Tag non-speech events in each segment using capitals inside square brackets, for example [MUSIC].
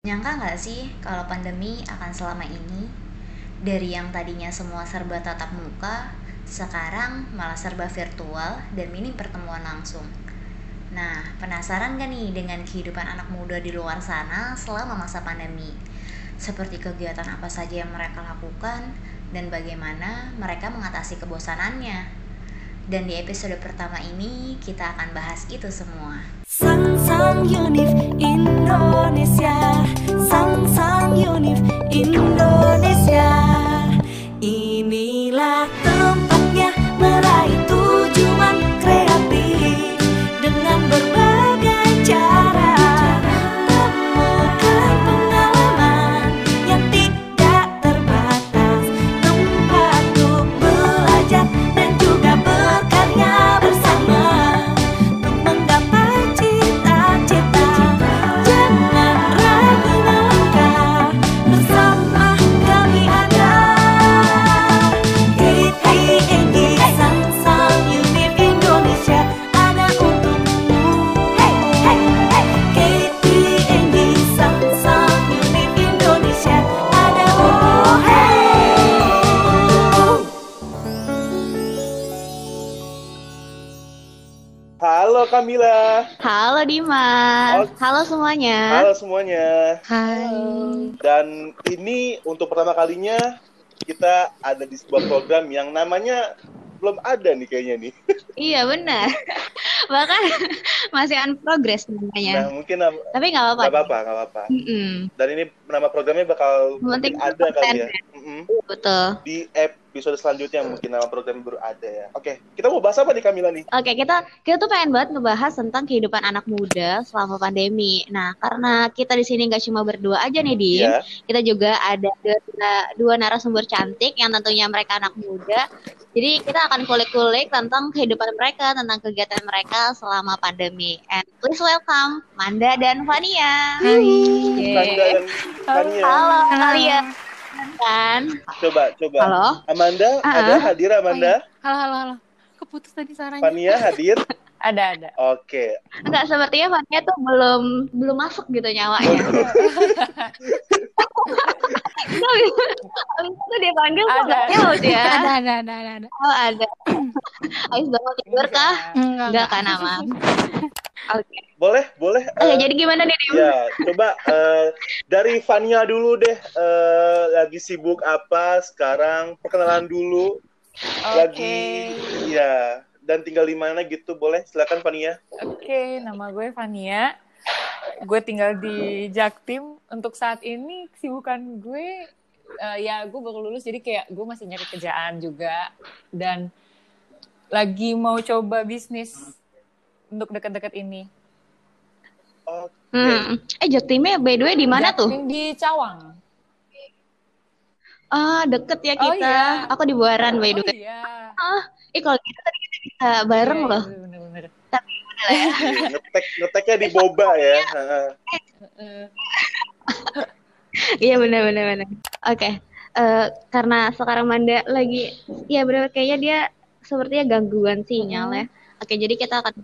Nyangka nggak sih kalau pandemi akan selama ini? Dari yang tadinya semua serba tatap muka, sekarang malah serba virtual dan minim pertemuan langsung. Nah, penasaran gak nih dengan kehidupan anak muda di luar sana selama masa pandemi? Seperti kegiatan apa saja yang mereka lakukan dan bagaimana mereka mengatasi kebosanannya? Dan di episode pertama ini kita akan bahas itu semua. Sang Sang Unif Indonesia Sang Sang Unif Indonesia semuanya. Halo semuanya. Hai. Dan ini untuk pertama kalinya kita ada di sebuah program yang namanya belum ada nih kayaknya nih. [LAUGHS] Iya benar. Bahkan masih on progress Nah namanya. mungkin nam- Tapi nggak apa-apa. nggak apa-apa, nggak apa-apa. Mm-mm. Dan ini nama programnya bakal mungkin ada kali ya. Mm-mm. Betul. Di episode selanjutnya mungkin nama program baru ada ya. Oke, kita mau bahas apa nih Kamila nih? Oke, kita kita tuh pengen banget ngebahas tentang kehidupan anak muda selama pandemi. Nah, karena kita di sini nggak cuma berdua aja nih, Dim. Ya. Kita juga ada dua, dua narasumber cantik yang tentunya mereka anak muda. Jadi kita akan kulik-kulik tentang kehidupan mereka, tentang kegiatan mereka selama pandemi. And please welcome Manda dan Fania. Yeay. Tanda dan Fania. Halo kalian. Kan? Coba, coba. Halo. Amanda, Ah, ada ah. hadir Amanda? Halo, halo, halo. Keputus tadi suaranya. Fania hadir? [LAUGHS] Ada, ada. Oke. Enggak, sepertinya Fania tuh belum belum masuk gitu nyawanya. [LAUGHS] Habis itu dia panggil kok Ada. nyaut ya. Ada, ada, ada, ada, ada. Oh ada. [CLEARS THROAT] Habis bangun tidur kah? Enggak, Enggak kan aman. [LAUGHS] Oke. Boleh, boleh. Oke, eh, jadi gimana nih Dim? Ya, coba eh, dari Fania dulu deh. eh, lagi sibuk apa sekarang? Perkenalan dulu. Lagi, ya. Dan tinggal di mana gitu, boleh? Silakan Fania. Oke, nama gue Fania. Gue tinggal di Jaktim. Untuk saat ini kesibukan gue, eh, ya gue baru lulus, jadi kayak gue masih nyari kerjaan juga. Dan lagi mau coba bisnis untuk deket-deket ini. Oke. Hmm. Eh Jaktimnya by the way di mana tuh? Di Cawang. Ah, deket ya Oh, kita. iya. Aku di Buaran by the Oh way. iya. Eh kalau gitu tadi kita bisa bareng Iya, loh. iya, Bener-bener. [LAUGHS] Ngetek ngeteknya di boba ya. [LAUGHS] Heeh. [LAUGHS] Iya benar benar benar. Oke. Eh, karena sekarang Manda lagi ya benar kayaknya dia sepertinya gangguan sinyal ya. Oke, jadi kita akan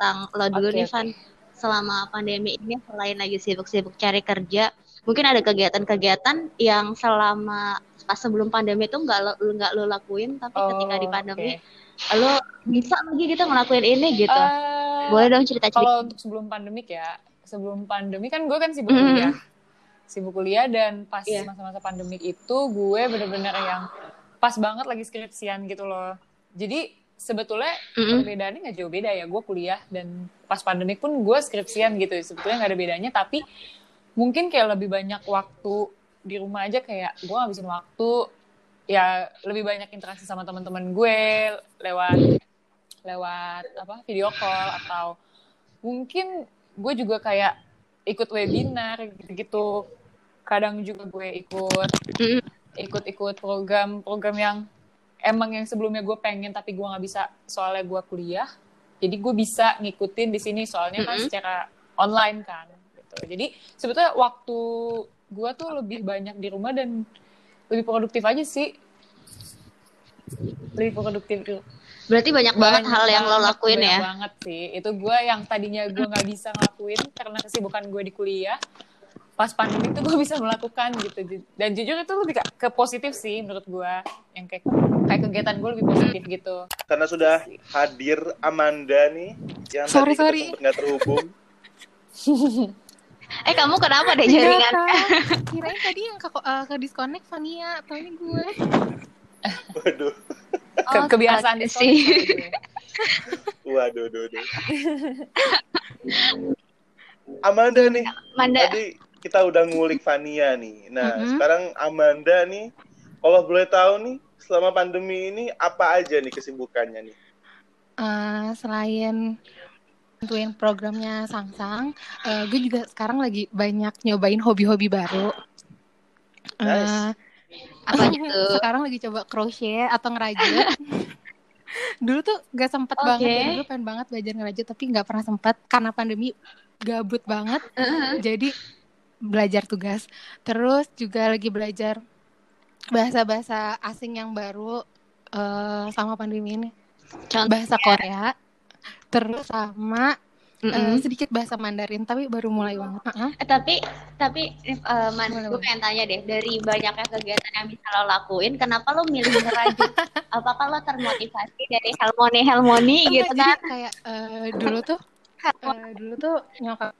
tentang lo dulu Oke, nih. Van. Selama pandemi ini selain lagi sibuk-sibuk cari kerja, mungkin ada kegiatan-kegiatan yang selama pas sebelum pandemi itu nggak lo nggak lo lakuin tapi ketika di Oh, pandemi oke. lo bisa lagi gitu ngelakuin ini gitu. Eh, Boleh dong cerita-cerita. Kalau untuk sebelum pandemik ya, sebelum pandemi kan gue kan sibuk Mm. kuliah. Sibuk kuliah dan pas Iya. masa-masa pandemik itu gue bener-bener yang pas banget lagi skripsian gitu loh. Jadi sebetulnya Mm-mm. perbedaannya nggak jauh beda ya. Gue kuliah dan pas pandemik pun gue skripsian gitu. Sebetulnya nggak ada bedanya, tapi mungkin kayak lebih banyak waktu di rumah aja kayak gue ngabisin waktu ya lebih banyak interaksi sama teman-teman gue lewat lewat apa video call atau mungkin gue juga kayak ikut webinar gitu-gitu kadang juga gue ikut ikut-ikut program-program yang emang yang sebelumnya gue pengen tapi gue nggak bisa soalnya gue kuliah. Jadi gue bisa ngikutin di sini soalnya kan Mm-mm. secara online kan gitu. Jadi sebetulnya waktu gue tuh lebih banyak di rumah dan lebih produktif aja sih. Lebih produktif Berarti banyak, banget hal yang lo lakuin banyak ya. banget sih. Itu gue yang tadinya gue nggak bisa ngelakuin karena kesibukan gue di kuliah pas pandemi tuh gue [LAUGHS] bisa melakukan gitu dan jujur itu lebih ke, ke positif sih menurut gue yang kayak kayak kegiatan gue lebih positif gitu Karena sudah hadir Amanda nih yang Sorry, tadi sorry. nggak terhubung. [LAUGHS] Eh kamu kenapa deh Enggak, jaringan? [LAUGHS] Kirain tadi yang ke, eh, ke disconnect Fania, atau ini gue. Waduh, ke, Oh, kebiasaan sih. waduh, waduh, waduh. Amanda nih, Manda, tadi kita udah ngulik Fania nih. Nah, Mhm. sekarang Amanda nih, kalau boleh tahu nih, selama pandemi ini apa aja nih kesibukannya nih? Eh, selain tentuin programnya Sangsang, eh, gue juga sekarang lagi banyak nyobain hobi-hobi baru. Eh, Nice. apa gitu? sekarang lagi coba crochet atau ngerajut. [LAUGHS] dulu tuh gak sempet Oke. banget ya, dulu pengen banget belajar ngerajut tapi nggak pernah sempet karena pandemi gabut banget. Jadi belajar tugas. Terus juga lagi belajar bahasa-bahasa asing yang baru eh, sama pandemi ini. Contoh. Bahasa Korea. Terus sama eh, Mm-mm. sedikit bahasa Mandarin tapi baru mulai banget. Heeh. Eh, tapi tapi eh, man, gue pengen tanya deh dari banyaknya kegiatan yang bisa lo lakuin, kenapa lo milih ngerajut? [LAUGHS] Apakah lo termotivasi dari Helmoni Helmoni gitu kan? jadi kayak eh, dulu tuh eh, dulu tuh nyokap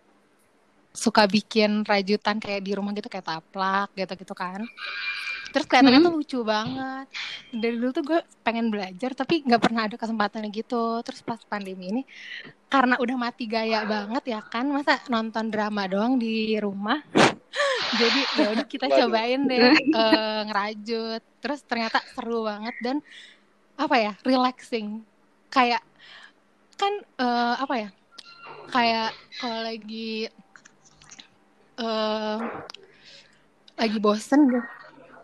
suka bikin rajutan kayak di rumah gitu kayak taplak gitu-gitu kan. Terus kelihatannya Hmm. tuh lucu banget. Dari dulu tuh gue pengen belajar tapi nggak pernah ada kesempatan gitu. Terus pas pandemi ini karena udah mati gaya banget ya kan, masa nonton drama doang di rumah. [LAUGHS] Jadi ya udah kita Waduh. cobain deh [LAUGHS] eh, ngerajut. Terus ternyata seru banget dan apa ya, relaxing. Kayak kan eh, apa ya? Kayak kalau lagi eh lagi bosen gitu.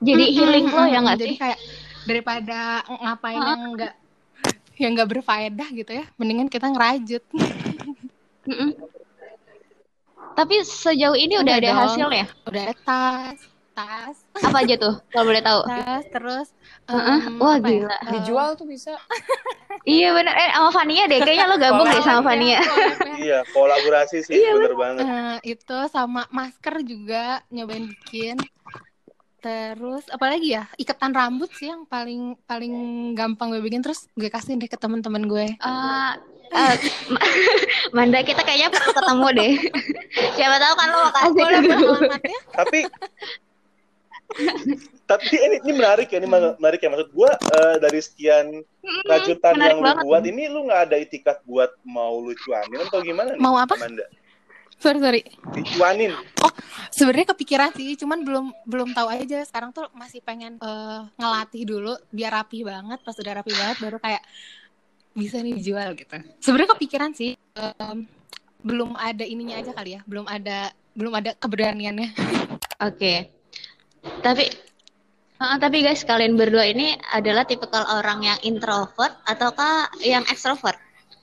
Jadi healing lo ya nggak Jadi sih? kayak daripada ngapain yang enggak yang enggak berfaedah gitu ya, mendingan kita ngerajut. Mm-mm. Tapi sejauh ini udah Udah ada dong. hasilnya? Udah ada tas, tas, Apa aja tuh? Kalau boleh tahu? tas, terus Heeh. em, Wah, ya, gila. eh, dijual tuh bisa [LAUGHS] Iya bener. Eh sama Fania deh. Kayaknya lo gabung deh sama Fania. collab-nya. [LAUGHS] Iya, kolaborasi sih, Iya, bener banget. Eh, itu sama masker juga nyobain bikin. Terus apalagi ya? Ikatan rambut sih yang paling paling gampang gue bikin terus gue kasih deh ke teman-teman gue. Eh, eh, Ma- [LAUGHS] Manda kita kayaknya perlu ketemu deh. Siapa tahu kan lo mau kasih alamatnya? Tapi tapi ini, ini menarik ya, ini menarik ya maksud gua eh, dari sekian rajutan menarik yang lu banget. buat ini lu nggak ada itikat buat mau lu cuanin atau gimana nih? Mau apa? Amanda? Sorry sorry. Dicuanin. Sebenarnya kepikiran sih, cuman belum belum tahu aja. Sekarang tuh masih pengen eh, ngelatih dulu biar rapi banget. Pas udah rapi banget baru kayak bisa nih dijual gitu. Sebenarnya kepikiran sih. em, belum ada ininya aja kali ya. Belum ada belum ada keberaniannya. Oke. Tapi eh, tapi guys kalian berdua ini adalah tipikal orang yang introvert ataukah yang ekstrovert?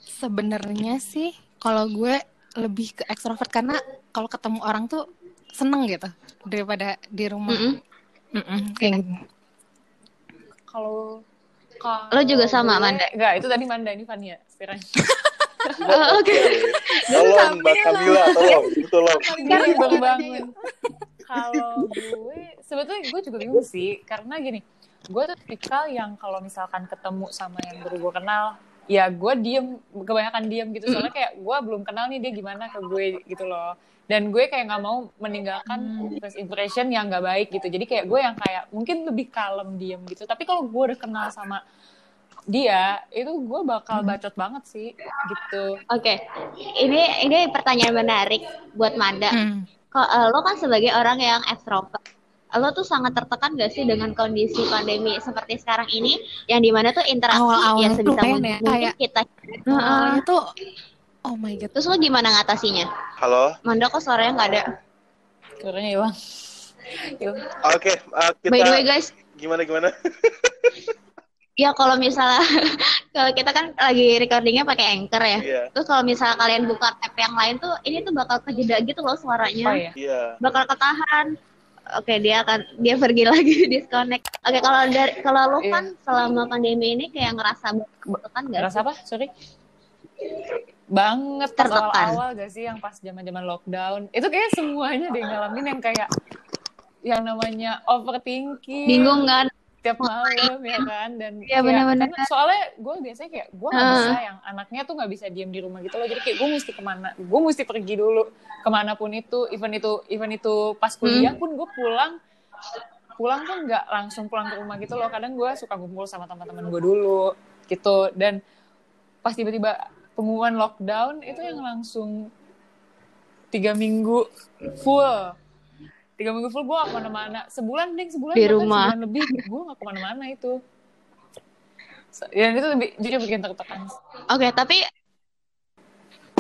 Sebenarnya sih kalau gue lebih ke ekstrovert karena kalau ketemu orang tuh seneng gitu daripada di rumah. Mm-mm. Mm-mm, kayak gitu. kalau kalau Lo juga sama, gue- Manda? Enggak, itu tadi Manda ini Fania sekiranya. [LAUGHS] Oh, Oke. Tolong Mbak Kamila, tolong, tolong. Baru bangun. Kalau [LAUGHS] gue sebetulnya gue juga bingung sih karena gini, gue tuh tipikal yang kalau misalkan ketemu sama yang baru gue kenal, ya gue diem, kebanyakan diem gitu soalnya kayak gue belum kenal nih dia gimana ke gue gitu loh. Dan gue kayak nggak mau meninggalkan first impression yang nggak baik gitu. Jadi kayak gue yang kayak mungkin lebih kalem diem gitu. Tapi kalau gue udah kenal sama dia, itu gue bakal bacot banget sih gitu. Oke. Ini ini pertanyaan menarik buat Manda. Hmm. Eh, lo kan sebagai orang yang ekstrovert, lo tuh sangat tertekan gak sih dengan kondisi pandemi seperti sekarang ini, yang di mana tuh interaksi Awal-awal ya tuh sebisa pengen mungkin ya, kayak- kita. Awalnya tuh oh my god. Terus lo gimana ngatasinya? Halo. Manda kok suaranya nggak ada? Suaranya hilang. Hilang. Oke, eh, kita By the way guys, gimana gimana? [LAUGHS] ya kalau misalnya [LAUGHS] kalau kita kan lagi recordingnya pakai anchor ya. Iya. Terus kalau misalnya kalian buka tab yang lain tuh, ini tuh bakal kejeda gitu loh suaranya. Oh ya. Iya. bakal ketahan. Oke, dia akan dia pergi [LAUGHS] lagi disconnect. Oke, kalau dari kalau lu Iya. kan selama pandemi ini kayak ngerasa tertekan gak? Rasa apa? Sorry. banget Tertekan. awal-awal gak sih yang pas zaman-zaman lockdown itu kayak semuanya deh ngalamin yang kayak yang namanya overthinking bingung kan tiap malam ya kan? Dan Iya, kayak- benar-benar. karena soalnya gue biasanya kayak gue nggak Ah. bisa yang anaknya tuh nggak bisa diam di rumah gitu loh. Jadi kayak gue mesti ke mana gue mesti pergi dulu ke mana pun itu. Even itu even itu pas kuliah pun gue pulang pulang pun nggak langsung pulang ke rumah gitu loh. Kadang gue suka kumpul sama teman-teman gue dulu gitu. Dan pas tiba-tiba pengumuman lockdown itu yang langsung tiga minggu full tiga minggu full gue gak ke mana-mana sebulan deh sebulan Di rumah. sebulan lebih gue gak ke mana-mana itu Se- ya itu lebih jadi bikin tertekan Oke, tapi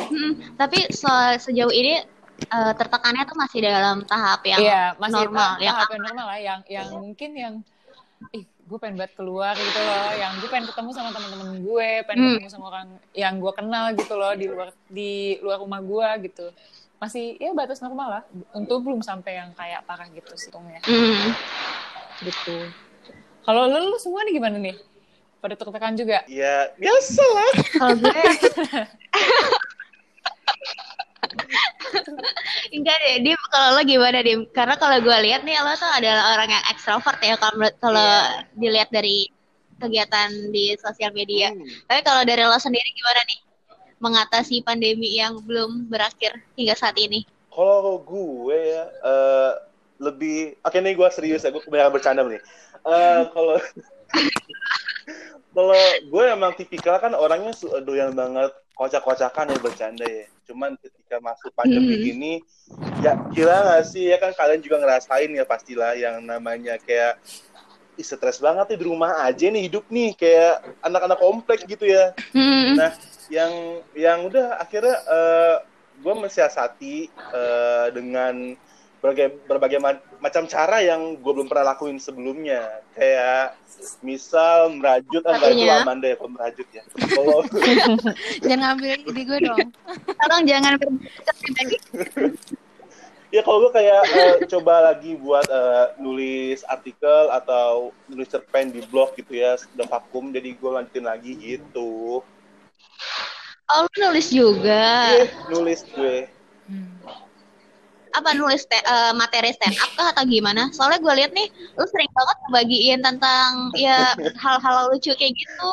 Hmm, tapi se- sejauh ini eh, tertekannya tuh masih dalam tahap yang Iya, masih normal, tahap, yang tahap yang normal lah, yang yang mungkin yang ih gue pengen banget keluar gitu loh, yang gue pengen ketemu sama teman-teman gue, pengen Hmm. ketemu sama orang yang gue kenal gitu loh di luar di luar rumah gue gitu. Masih ya batas normal lah. Untuk belum sampai yang kayak parah gitu sih hitungnya. Hmm. Gitu. Kalau lu, lu semua nih gimana nih? Pada tertekan juga? Ya, biasa lah. Kalau gue [LAUGHS] Enggak deh, Dim. Kalau lo gimana, Dim? Karena kalau gue lihat nih, lo tuh adalah orang yang ekstrovert ya, kalau kalau dilihat dari kegiatan di sosial media. Hmm. Tapi kalau dari lo sendiri gimana nih? Mengatasi pandemi yang belum berakhir hingga saat ini. Kalau gue ya eh, lebih, oke nih gue serius ya, gue kebanyakan bercanda nih. Eh, Kalau kalau gue emang tipikal kan orangnya doyan banget kocak-kocakan ya bercanda ya. Cuman ketika masuk pandemi Mhm. gini, ya gila gak sih ya kan kalian juga ngerasain ya pastilah yang namanya kayak Ih, stres banget nih di rumah aja nih hidup nih kayak anak-anak kompleks gitu ya. Hmm. Nah, yang yang udah akhirnya eh, gue mensiasati eh, dengan berbagai berbagai ma- macam cara yang gue belum pernah lakuin sebelumnya. Kayak misal merajut, ah itu? Amanda ya, kalau merajut ya. Kalau [LAUGHS] Jangan ngambil ide gue dong. [LAUGHS] Tolong jangan pribadi. ya kalau gue kayak eh, coba lagi buat eh, nulis artikel atau nulis cerpen di blog gitu ya, udah vakum, jadi gue lanjutin lagi gitu. Oh, lu nulis juga. Iya, nulis gue. Apa nulis te- eh, materi stand up kah atau gimana? Soalnya gue lihat nih, lu sering banget bagiin tentang ya [LAUGHS] hal-hal lucu kayak gitu.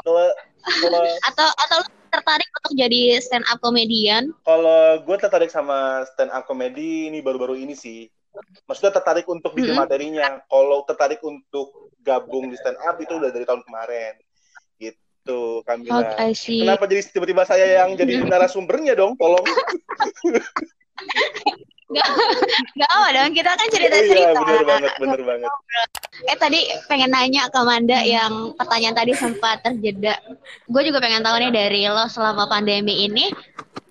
[LAUGHS] Atau atau lu tertarik untuk jadi stand up komedian? Kalau gue tertarik sama stand up comedy ini baru-baru ini sih. Maksudnya tertarik untuk bikin Mm-mm. materinya. Kalau tertarik untuk gabung di stand up itu udah dari tahun kemarin. Gitu, Kamila. Oh, see. Kenapa jadi tiba-tiba saya yang jadi [LAUGHS] narasumbernya dong? Tolong. Gak apa dong, kita kan Iya, cerita-cerita. bener banget, bener banget. Eh tadi pengen nanya ke Manda yang pertanyaan tadi sempat terjeda. Gue juga pengen tahu nih dari lo selama pandemi ini,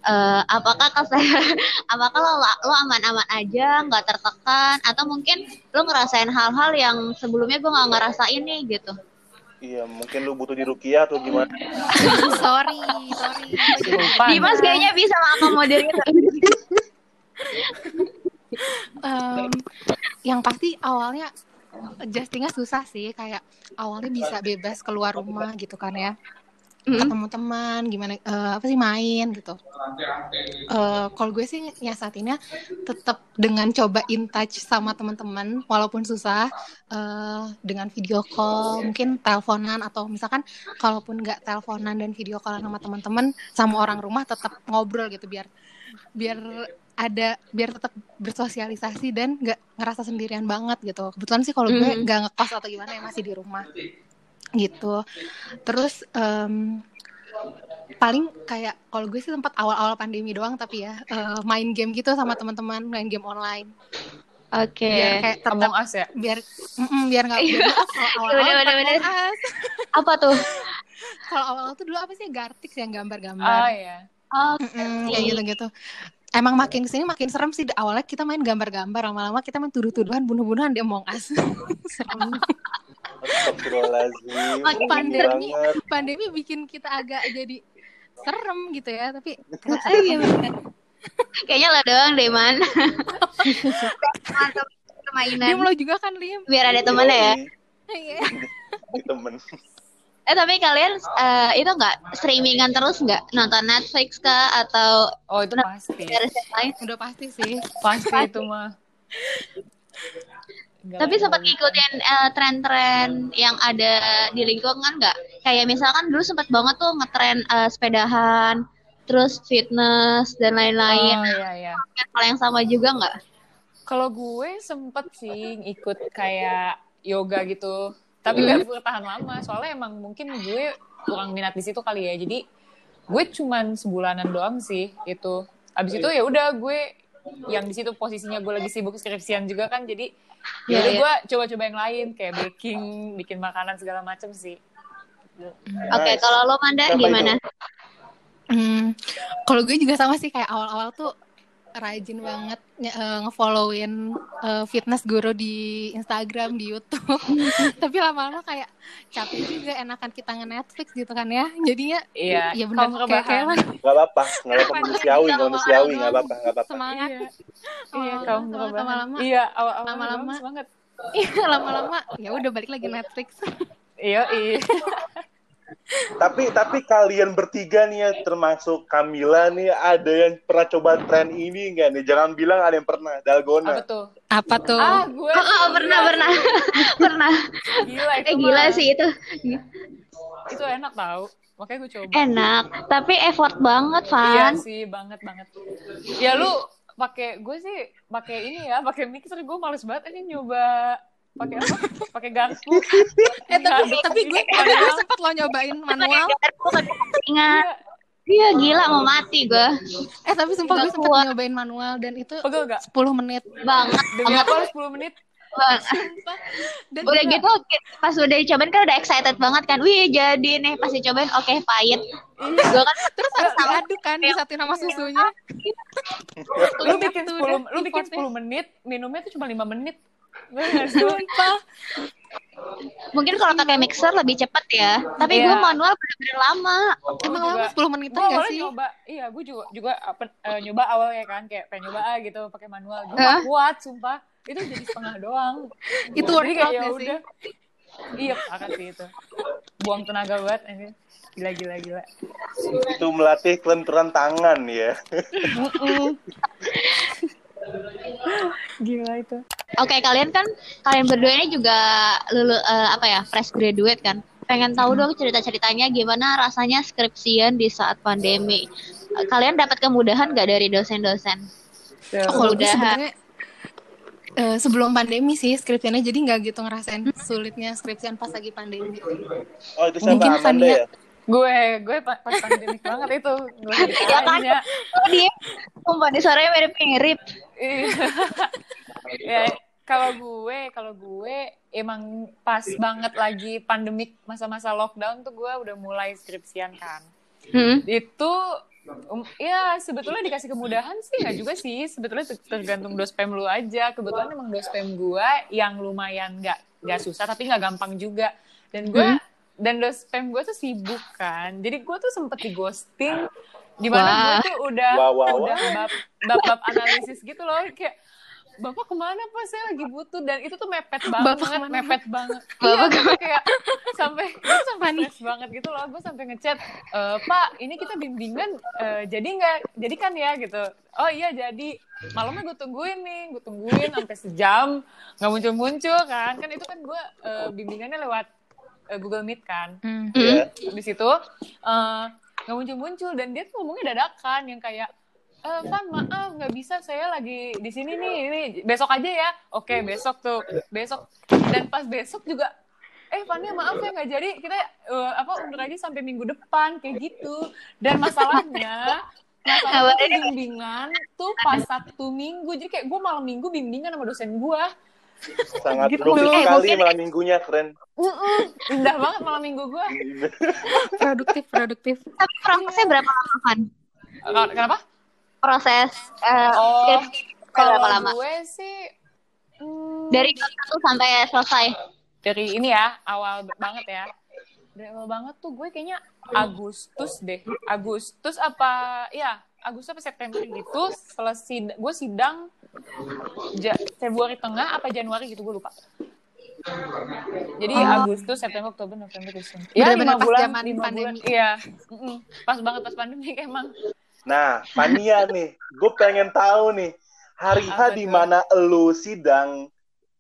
eh, apakah kesehatan, [LAUGHS] apakah lo, lo aman-aman aja, nggak tertekan, atau mungkin lo ngerasain hal-hal yang sebelumnya gue nggak ngerasain nih gitu. Iya, mungkin lu butuh di Rukia atau gimana? [LAUGHS] sorry, sorry. Dimas kayaknya bisa mengakomodir itu. Em, yang pasti awalnya adjustingnya susah sih kayak awalnya bisa bebas keluar rumah gitu kan ya Hmm. ketemu teman gimana eh, apa sih main gitu Eh, kalau gue sih nyiasatinnya tetap dengan coba in touch sama teman-teman walaupun susah eh, dengan video call mungkin teleponan atau misalkan kalaupun nggak teleponan dan video callan sama teman-teman sama orang rumah tetap ngobrol gitu biar biar ada biar tetap bersosialisasi dan nggak ngerasa sendirian banget gitu kebetulan sih kalau gue Mm. nggak ngekos atau gimana ya masih di rumah gitu terus em, paling kayak kalau gue sih sempat awal-awal pandemi doang tapi ya eh, main game gitu sama teman-teman main game online Oke. biar kayak tetap Among Us ya? biar mm-mm, biar nggak Iya. [LAUGHS] awal-awal. [LAUGHS] Apa tuh? kalau awal-awal tuh dulu apa sih Gartix yang gambar-gambar ya. Oh, Mm-mm, kayak gitu-gitu emang makin ke sini makin serem sih awalnya kita main gambar-gambar lama-lama kita main tuduh-tuduhan bunuh-bunuhan di Among Us [LAUGHS] serem Astagfirullahaladzim. Pandemi. pandemi bikin kita agak jadi serem gitu ya tapi iya. Kayaknya lo doang deh, Man. Lim Permainan. lo juga kan Lim Biar ada temennya ya. Iya. Temen. Eh tapi kalian eh, itu nggak streamingan terus nggak nonton Netflix kah atau Oh itu pasti. lain? Udah pasti sih. Pasti itu mah. Tapi sempat ngikutin eh, tren-tren yang ada di lingkungan nggak? Kayak misalkan dulu sempat banget tuh ngetren eh, sepedahan, terus fitness dan lain-lain. Oh iya iya. Hal yang sama juga nggak? Kalau gue sempet sih ikut kayak yoga gitu. Tapi gak bertahan lama. Soalnya emang mungkin gue kurang minat di situ kali ya. Jadi gue cuman sebulanan doang sih itu. Abis itu ya udah gue yang di situ posisinya gue lagi sibuk skripsian juga kan. Jadi ya udah iya. gue coba-coba yang lain kayak baking, bikin makanan segala macem sih. Oke, Nice. kalau lo Manda Siapa gimana? Hmm, kalau gue juga sama sih kayak awal-awal tuh rajin banget nge- eh, ngefollowin eh, fitness guru di Instagram, di YouTube. [LAUGHS] Tapi lama-lama kayak capek juga enakan kita nge-Netflix gitu kan ya. Jadinya Iya, ya benar kayak kayak rebahan. Nggak apa-apa, nggak apa-apa Apa, manusiawi, kita manusiawi, nggak awal-awal apa-apa, nggak apa-apa. semangat. Iya, iya rebahan. lama-lama Iya, awal-awal lama-lama. semangat. Iya, lama-lama ya udah balik lagi Netflix. Iya, iya. [LAUGHS] Tapi tapi kalian bertiga nih ya, termasuk Kamila nih, ada yang pernah coba tren ini nggak nih? Jangan bilang ada yang pernah, Apa dalgona. tuh? Apa tuh? Ah, gue Oh, oh, pernah pernah [LAUGHS] pernah. gila itu Eh gila mah. sih itu. Itu enak tau. Makanya gue coba. Enak, tapi effort banget, Iya Van. sih, banget banget. Ya lu pakai gue sih pakai ini ya, pakai mixer gue males banget ini nyoba pakai apa? Pakai garpu. [LAUGHS] eh tapi tapi gue gitu. gue sempet lo nyobain manual. Ingat. Iya, Iya gila mau mati gue. Eh tapi sumpah gue kuat. nyobain manual dan itu pegel gak? 10 menit. Banget. Demi apa lu 10 menit? banget. Sumpah. Dan Udah juga- gitu pas udah dicobain kan udah excited banget kan. Wih jadi nih pas dicobain oke pahit. Gue kan terus harus diaduk kan disatuin sama susunya. Lu bikin tuh 10 udah lu bikin effortnya. 10 menit, minumnya tuh cuma 5 menit. Bener. [LAUGHS] Sumpah. mungkin kalau pakai mixer lebih cepet ya. Tapi Iya. gue manual bener-bener lama. Emang juga- lama 10 menitan Gue gak sih? nyoba, iya gue juga juga apa, eh, nyoba awalnya kan kayak pengen nyoba ah gitu pakai manual. Gue gak kuat sumpah. Itu jadi setengah doang. [LAUGHS] Itu Jadi workout kayak ya sih? udah. Iya, akan sih itu. Buang tenaga banget ini. Gila gila gila. Itu melatih kelenturan tangan ya. [LAUGHS] Gila itu. Oke kalian kan kalian berdua ini juga lulu eh, apa ya fresh graduate kan. Pengen tahu dong cerita-ceritanya gimana rasanya skripsian di saat pandemi. Kalian dapat kemudahan gak dari dosen-dosen? Oh, Kemudahan. eh, sebelum pandemi sih skripsiannya jadi nggak gitu ngerasain sulitnya skripsian pas lagi pandemi. Oh itu siapa Mungkin Amanda Fania. ya? Gue gue pa- pas pandemik [LAUGHS] banget itu. Gue Ya kan? Oh dia, sumpah di suaranya mirip-mirip. Iya. [LAUGHS] ya, kalau gue, kalau gue emang pas banget lagi pandemik masa-masa lockdown tuh gue udah mulai skripsian kan. Hmm. Itu um, ya sebetulnya dikasih kemudahan sih nggak juga sih. Sebetulnya ter- tergantung dospem lu aja. Kebetulan emang dospem gue yang lumayan nggak nggak susah tapi nggak gampang juga. Dan gue dan dospem gue tuh sibuk kan. Jadi gue tuh sempet di ghosting di mana gue tuh udah Wah, wah, udah bab bab bab analisis gitu loh kayak Bapak ke mana pak? Saya lagi butuh dan itu tuh mepet [LAUGHS] banget, Bapak ke mana? mepet banget. [LAUGHS] Bapak iya, kayak sampai [LAUGHS] gue sampai stres banget gitu loh. Gue sampai ngechat, e, Pak, ini kita bimbingan eh, jadi nggak? Jadi kan ya gitu. Oh iya jadi. Malamnya gue tungguin nih, gue tungguin sampai sejam nggak muncul-muncul kan? Kan itu kan gue eh, bimbingannya lewat eh, Google Meet kan Hmm. Iya. di situ eh, nggak muncul-muncul dan dia tuh ngomongnya dadakan yang kayak eh Van maaf nggak bisa. Saya lagi di sini nih. Ini besok aja ya. Oke besok tuh. Besok. Dan pas besok juga eh Vania maaf ya nggak jadi. Kita eh, apa undur aja sampai minggu depan kayak gitu. Dan masalahnya [LAUGHS] masalahnya bimbingan tuh pas satu minggu. Jadi kayak gue malam minggu bimbingan sama dosen gue Sangat Gitu. produktif Eh, sekali mungkin- malam minggunya keren. indah banget malam minggu gue [LAUGHS] Produktif produktif. Tapi prosesnya berapa lama kan? kenapa Proses eh, Oh, kalau berapa lama? gue sih hmm, Dari satu sampai selesai. dari ini ya awal banget ya dari awal banget tuh gue kayaknya Agustus deh Agustus apa ya Agustus apa September gitu setelah sid gue sidang Ja- Februari tengah apa Januari gitu gue lupa Jadi Oh. Agustus, September, Oktober, November, Desember. Ya lima bulan, lima bulan. pandemi. Iya, pas banget pas pandemi [LAUGHS] emang. Nah, Fania nih, gue pengen tahu nih, hari H di mana elu sidang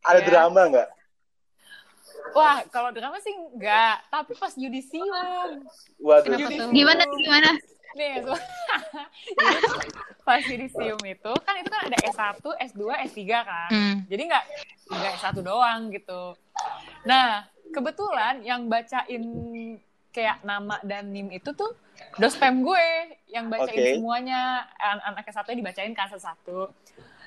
ada Iya. drama nggak? Wah, kalau drama sih enggak, tapi pas yudisium. Waduh. Tuh? Gimana gimana? Nih, so, [LAUGHS] jadi pas yudisium itu kan itu kan ada S1, S2, S3 kan. Hmm. Jadi nggak nggak S1 doang gitu. Nah, kebetulan yang bacain kayak nama dan NIM itu tuh dospem gue yang bacain Oke. semuanya anak-anak S1 dibacain kan satu-satu.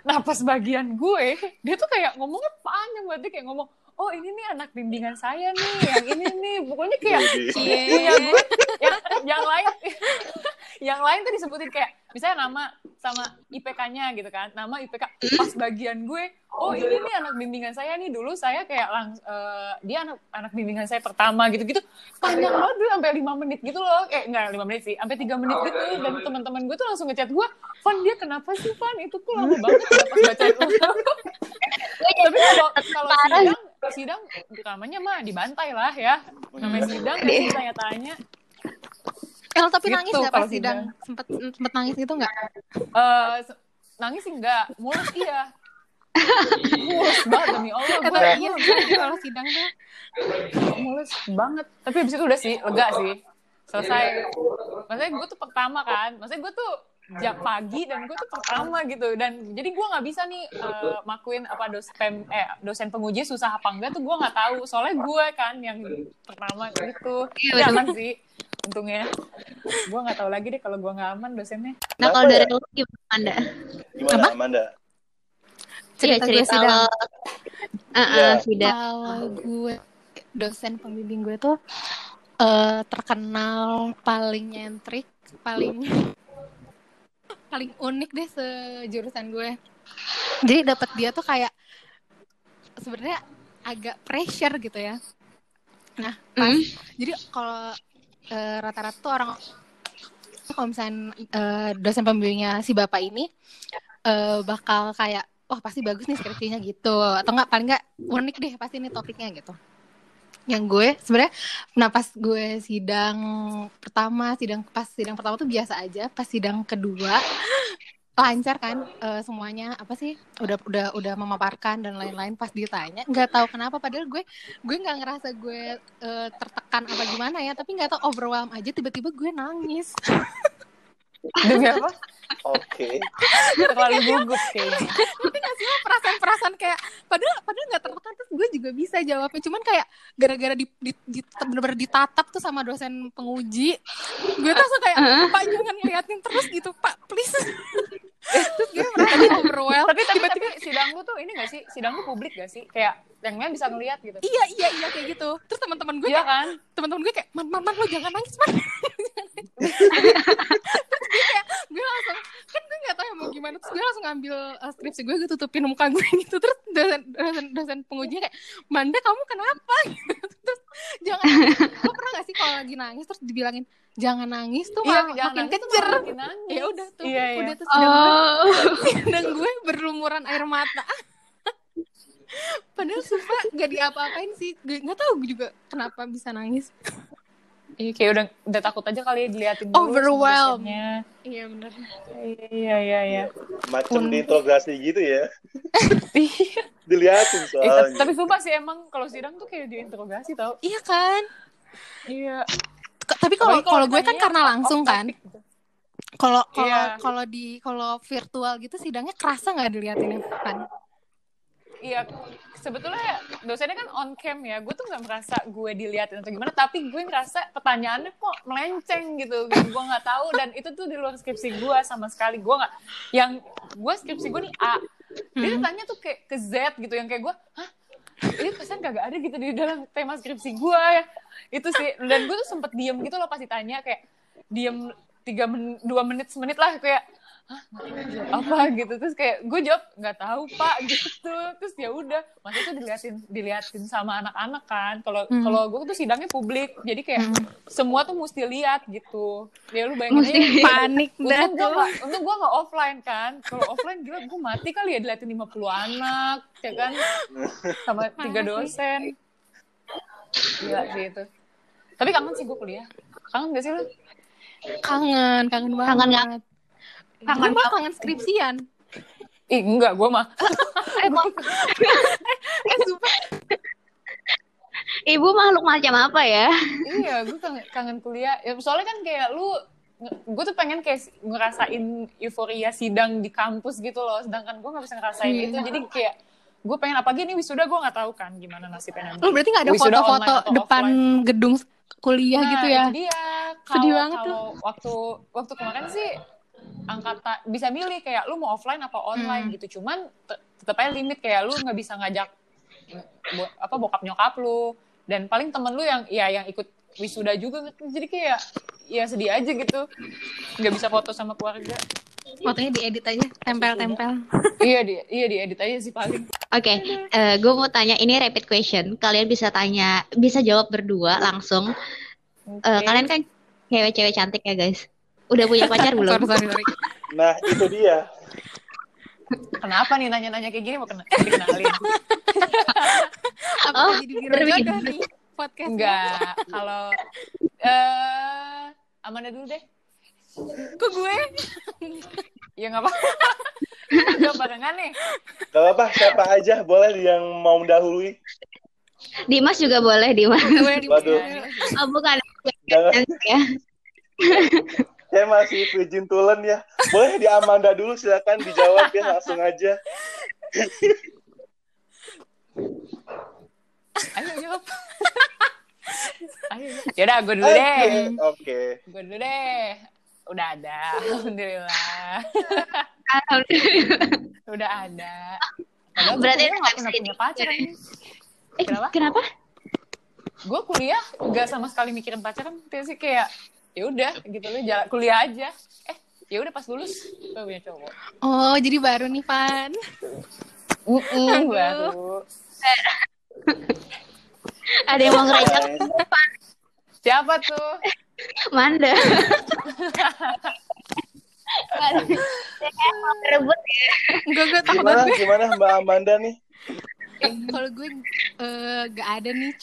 Nah, pas bagian gue, dia tuh kayak ngomongnya panjang banget dia kayak ngomong, "Oh, ini nih anak bimbingan saya nih, yang ini nih." Pokoknya kayak Widih. punya gue yang yang lain [LAUGHS] yang lain tuh disebutin kayak misalnya nama sama IPK-nya gitu kan. Nama IPK pas bagian gue oh ini nih anak bimbingan saya nih. Dulu saya kayak lang eh, dia anak anak bimbingan saya pertama gitu gitu panjang banget dulu sampai lima menit gitu loh. Eh enggak lima menit sih sampai tiga menit gitu. Dan teman-teman gue tuh langsung ngechat gue Van dia kenapa sih Van? Itu kok lama banget ya pas baca itu tapi kalau kalau Parah. sidang sidang namanya mah dibantai lah ya. Namanya sidang kan tanya-tanya El tapi Gitu, nangis nggak pas sidang? Sempet sempet nangis gitu nggak? Eh, se- nangis sih enggak, mulus iya. mulus banget demi Allah, gue tapi iya sih, kalau sidang tuh mulus banget. Tapi abis itu udah sih, lega sih. Selesai. Maksudnya gue tuh pertama kan, maksudnya gue tuh jam pagi dan gue tuh pertama gitu dan jadi gue nggak bisa nih eh, makuin apa dosen eh dosen penguji susah apa enggak tuh gue nggak tahu soalnya gue kan yang pertama gitu Iya, betul. aman sih untungnya gue nggak tahu lagi deh kalau gue nggak aman dosennya Nah kalau dari ya? lu gimana Anda? Gimana, Amanda? Iya cerita gue cerita sidang. lo. Sidang. Kalau gue dosen pembimbing gue tuh eh, terkenal paling nyentrik, paling [LAUGHS] paling unik deh sejurusan gue. Jadi dapat dia tuh kayak sebenarnya agak pressure gitu ya. Nah, pas Hmm. jadi kalau eh, rata-rata tuh orang kalau misalnya eh, dosen pembimbingnya si bapak ini eh, bakal kayak wah pasti bagus nih skripsinya gitu. Atau enggak paling enggak unik deh pasti ini topiknya gitu. Yang gue sebenarnya nah pas gue sidang pertama sidang pas sidang pertama tuh biasa aja pas sidang kedua lancar kan eh, semuanya apa sih udah udah udah memaparkan dan lain-lain. Pas ditanya nggak tahu kenapa padahal gue gue nggak ngerasa gue eh, tertekan apa gimana ya tapi nggak tahu overwhelm aja tiba-tiba gue nangis [LAUGHS] demi apa? Oke. terlalu gugup kayaknya. Tapi nggak sih perasaan-perasaan kayak padahal padahal nggak tertekan terus gue juga bisa jawabnya. Cuman kayak gara-gara di, di, di- bener-bener ditatap tuh sama dosen penguji gue tuh langsung kayak pak jangan ngeliatin terus gitu pak please. Terus gue merasa overwhelmed. tapi tapi tapi sidang lu tuh ini gak sih? Sidang lu publik gak sih? Kayak yang lain bisa ngeliat gitu. Iya iya iya kayak gitu. Terus teman-teman gue iya kayak kan? teman-teman gue kayak man man man lo jangan nangis man kayak gue langsung kan gue nggak tahu ya mau gimana. Terus gue langsung ngambil uh, skripsi gue gue tutupin muka gue gitu terus dosen dosen dosen pengujinya kayak Manda kamu kenapa? [LAUGHS] Terus jangan lo pernah gak sih kalau lagi nangis terus dibilangin jangan nangis tuh iya malah makin kejer. ya udah tuh iya, iya. udah gue Oh. sidang gue berlumuran air mata. [LAUGHS] Padahal sumpah gak diapa-apain sih. Gue nggak tahu gue juga kenapa bisa nangis Iya, kayak udah udah takut aja kali ya diliatin dulu dosennya. iya bener Iya, iya, iya. Macam Pun- diinterogasi gitu ya. [LAUGHS] Iya. Diliatin Eh, tapi, soalnya. tapi sumpah sih emang kalau sidang tuh kayak diinterogasi tau. iya kan Iya. K- tapi kalau kalau gue kan karena langsung kan gitu. kalau kalau Iya. kalau di kalau virtual gitu sidangnya kerasa nggak diliatin kan Iya, sebetulnya dosennya kan on cam ya. Gue tuh nggak merasa gue diliatin atau gimana, tapi gue ngerasa pertanyaannya kok melenceng gitu. Gue nggak tahu dan itu tuh di luar skripsi gue sama sekali. Gue nggak, yang gue skripsi gue nih A, dia Hmm. tanya tuh kayak ke Z gitu, yang kayak gue, hah? Ini pesan kagak ada gitu di dalam tema skripsi gue ya. Itu sih, dan gue tuh sempet diem gitu loh pas ditanya kayak diem tiga men dua menit semenit lah kayak hah apa gitu terus kayak gue jawab nggak tahu pak [LAUGHS] gitu terus ya udah maksudnya tuh diliatin diliatin sama anak-anak kan kalau Hmm. kalau gue tuh sidangnya publik jadi kayak Hmm. semua tuh mesti lihat gitu ya lu bayangin Mesti aja panik dah Untung gue untung gue gak offline kan. Kalau offline gila gue mati kali ya diliatin 50 anak, ya kan? Sama tiga dosen. Gila sih itu. Tapi kangen sih gue kuliah. Kangen gak sih lu? kangen kangen banget Kangen nggak? Kangen mah kangen skripsian Ih enggak, gue mah. Eh, kok [LAUGHS] eh sumpah ibu makhluk macam apa ya? iya, gue kangen, kangen kuliah. Ya, soalnya kan kayak lu, gue tuh pengen kayak ngerasain euforia sidang di kampus gitu loh. Sedangkan gue gak bisa ngerasain Iya. itu. Jadi kayak gue pengen apalagi ini wisuda gue gak tahu kan gimana nasibnya nanti. lu berarti nggak ada foto-foto depan gedung kuliah Nah, gitu ya itu dia. Sedih Kalau- banget kalau waktu waktu kemarin sih angkatan bisa milih kayak lu mau offline apa online Hmm. gitu. Cuman te- tetep aja limit kayak lu nggak bisa ngajak bo- apa bokap nyokap lu dan paling temen lu yang ya yang ikut wisuda juga jadi kayak ya sedih aja gitu nggak bisa foto sama keluarga fotonya diedit aja tempel-tempel [LAUGHS] iya di iya diedit aja sih paling Oke, gue mau tanya ini rapid question. Kalian bisa tanya, bisa jawab berdua langsung. Eh, Oke. kalian kan cewek-cewek cantik ya guys. Udah punya pacar belum? sorry sorry sorry Nah, itu dia. kenapa nih nanya-nanya kayak gini mau kena dikenalin apa Oh, jadi biro jodoh nih podcast enggak kalau eh Amanda dulu deh kok gue Ya nggak apa-apa. Udah barengan nih. Gak apa-apa, siapa aja boleh yang mau mendahului. Dimas juga boleh Dimas. gue di Waduh. Oh bukan Jangan, ya. Saya masih virgin tulen ya. Boleh di Amanda dulu, silakan dijawab ya langsung aja. Ayo jawab. Ayo. Yaudah, gue dulu deh. Oke, Oke. Gue dulu deh. Udah ada. Alhamdulillah. Alhamdulillah. Udah ada. Padahal Berarti nggak pernah website punya pacar. ini. ini. Eh, Kenapa? kenapa? Gue kuliah nggak sama sekali mikirin pacaran. Dia sih kayak ya udah gitu loh jalan kuliah aja. Eh ya udah pas lulus gue punya cowok. oh jadi baru nih Pan Mm baru. Ada yang mau ngerajak Siapa tuh? Manda. [LAUGHS] Rebut ya. enggak gue takut Gimana, banget gimana Mbak Amanda nih? kalau gue eh, gak ada nih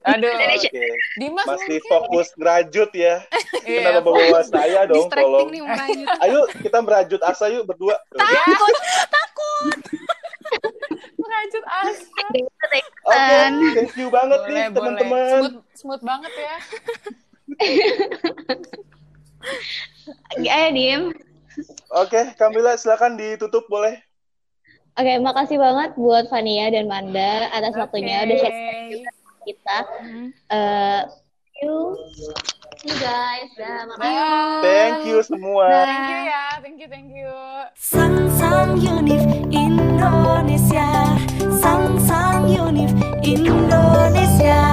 Aduh. Oke. Dimas Masih mungkin. fokus ngerajut ya. Iya, Kenapa bawa saya dong, distracting tolong. nih merajut [LAUGHS] Ayo kita merajut asa yuk berdua. takut takut [LAUGHS] Merajut asa. Oke, thank you banget nih Boleh, boleh. teman-teman. Smooth, smooth banget ya. [LAUGHS] Ayo Dim. Oke, Kamila silakan ditutup boleh. Oke, makasih banget buat Fania dan Manda atas waktunya udah share Oke. Kita. Hmm. Eh, thank you. Thank you guys. Dah, makasih. Bye. Thank you semua. Thank you ya. Thank you, thank you. Sang Sang Unif Indonesia Sang Sang Unif Indonesia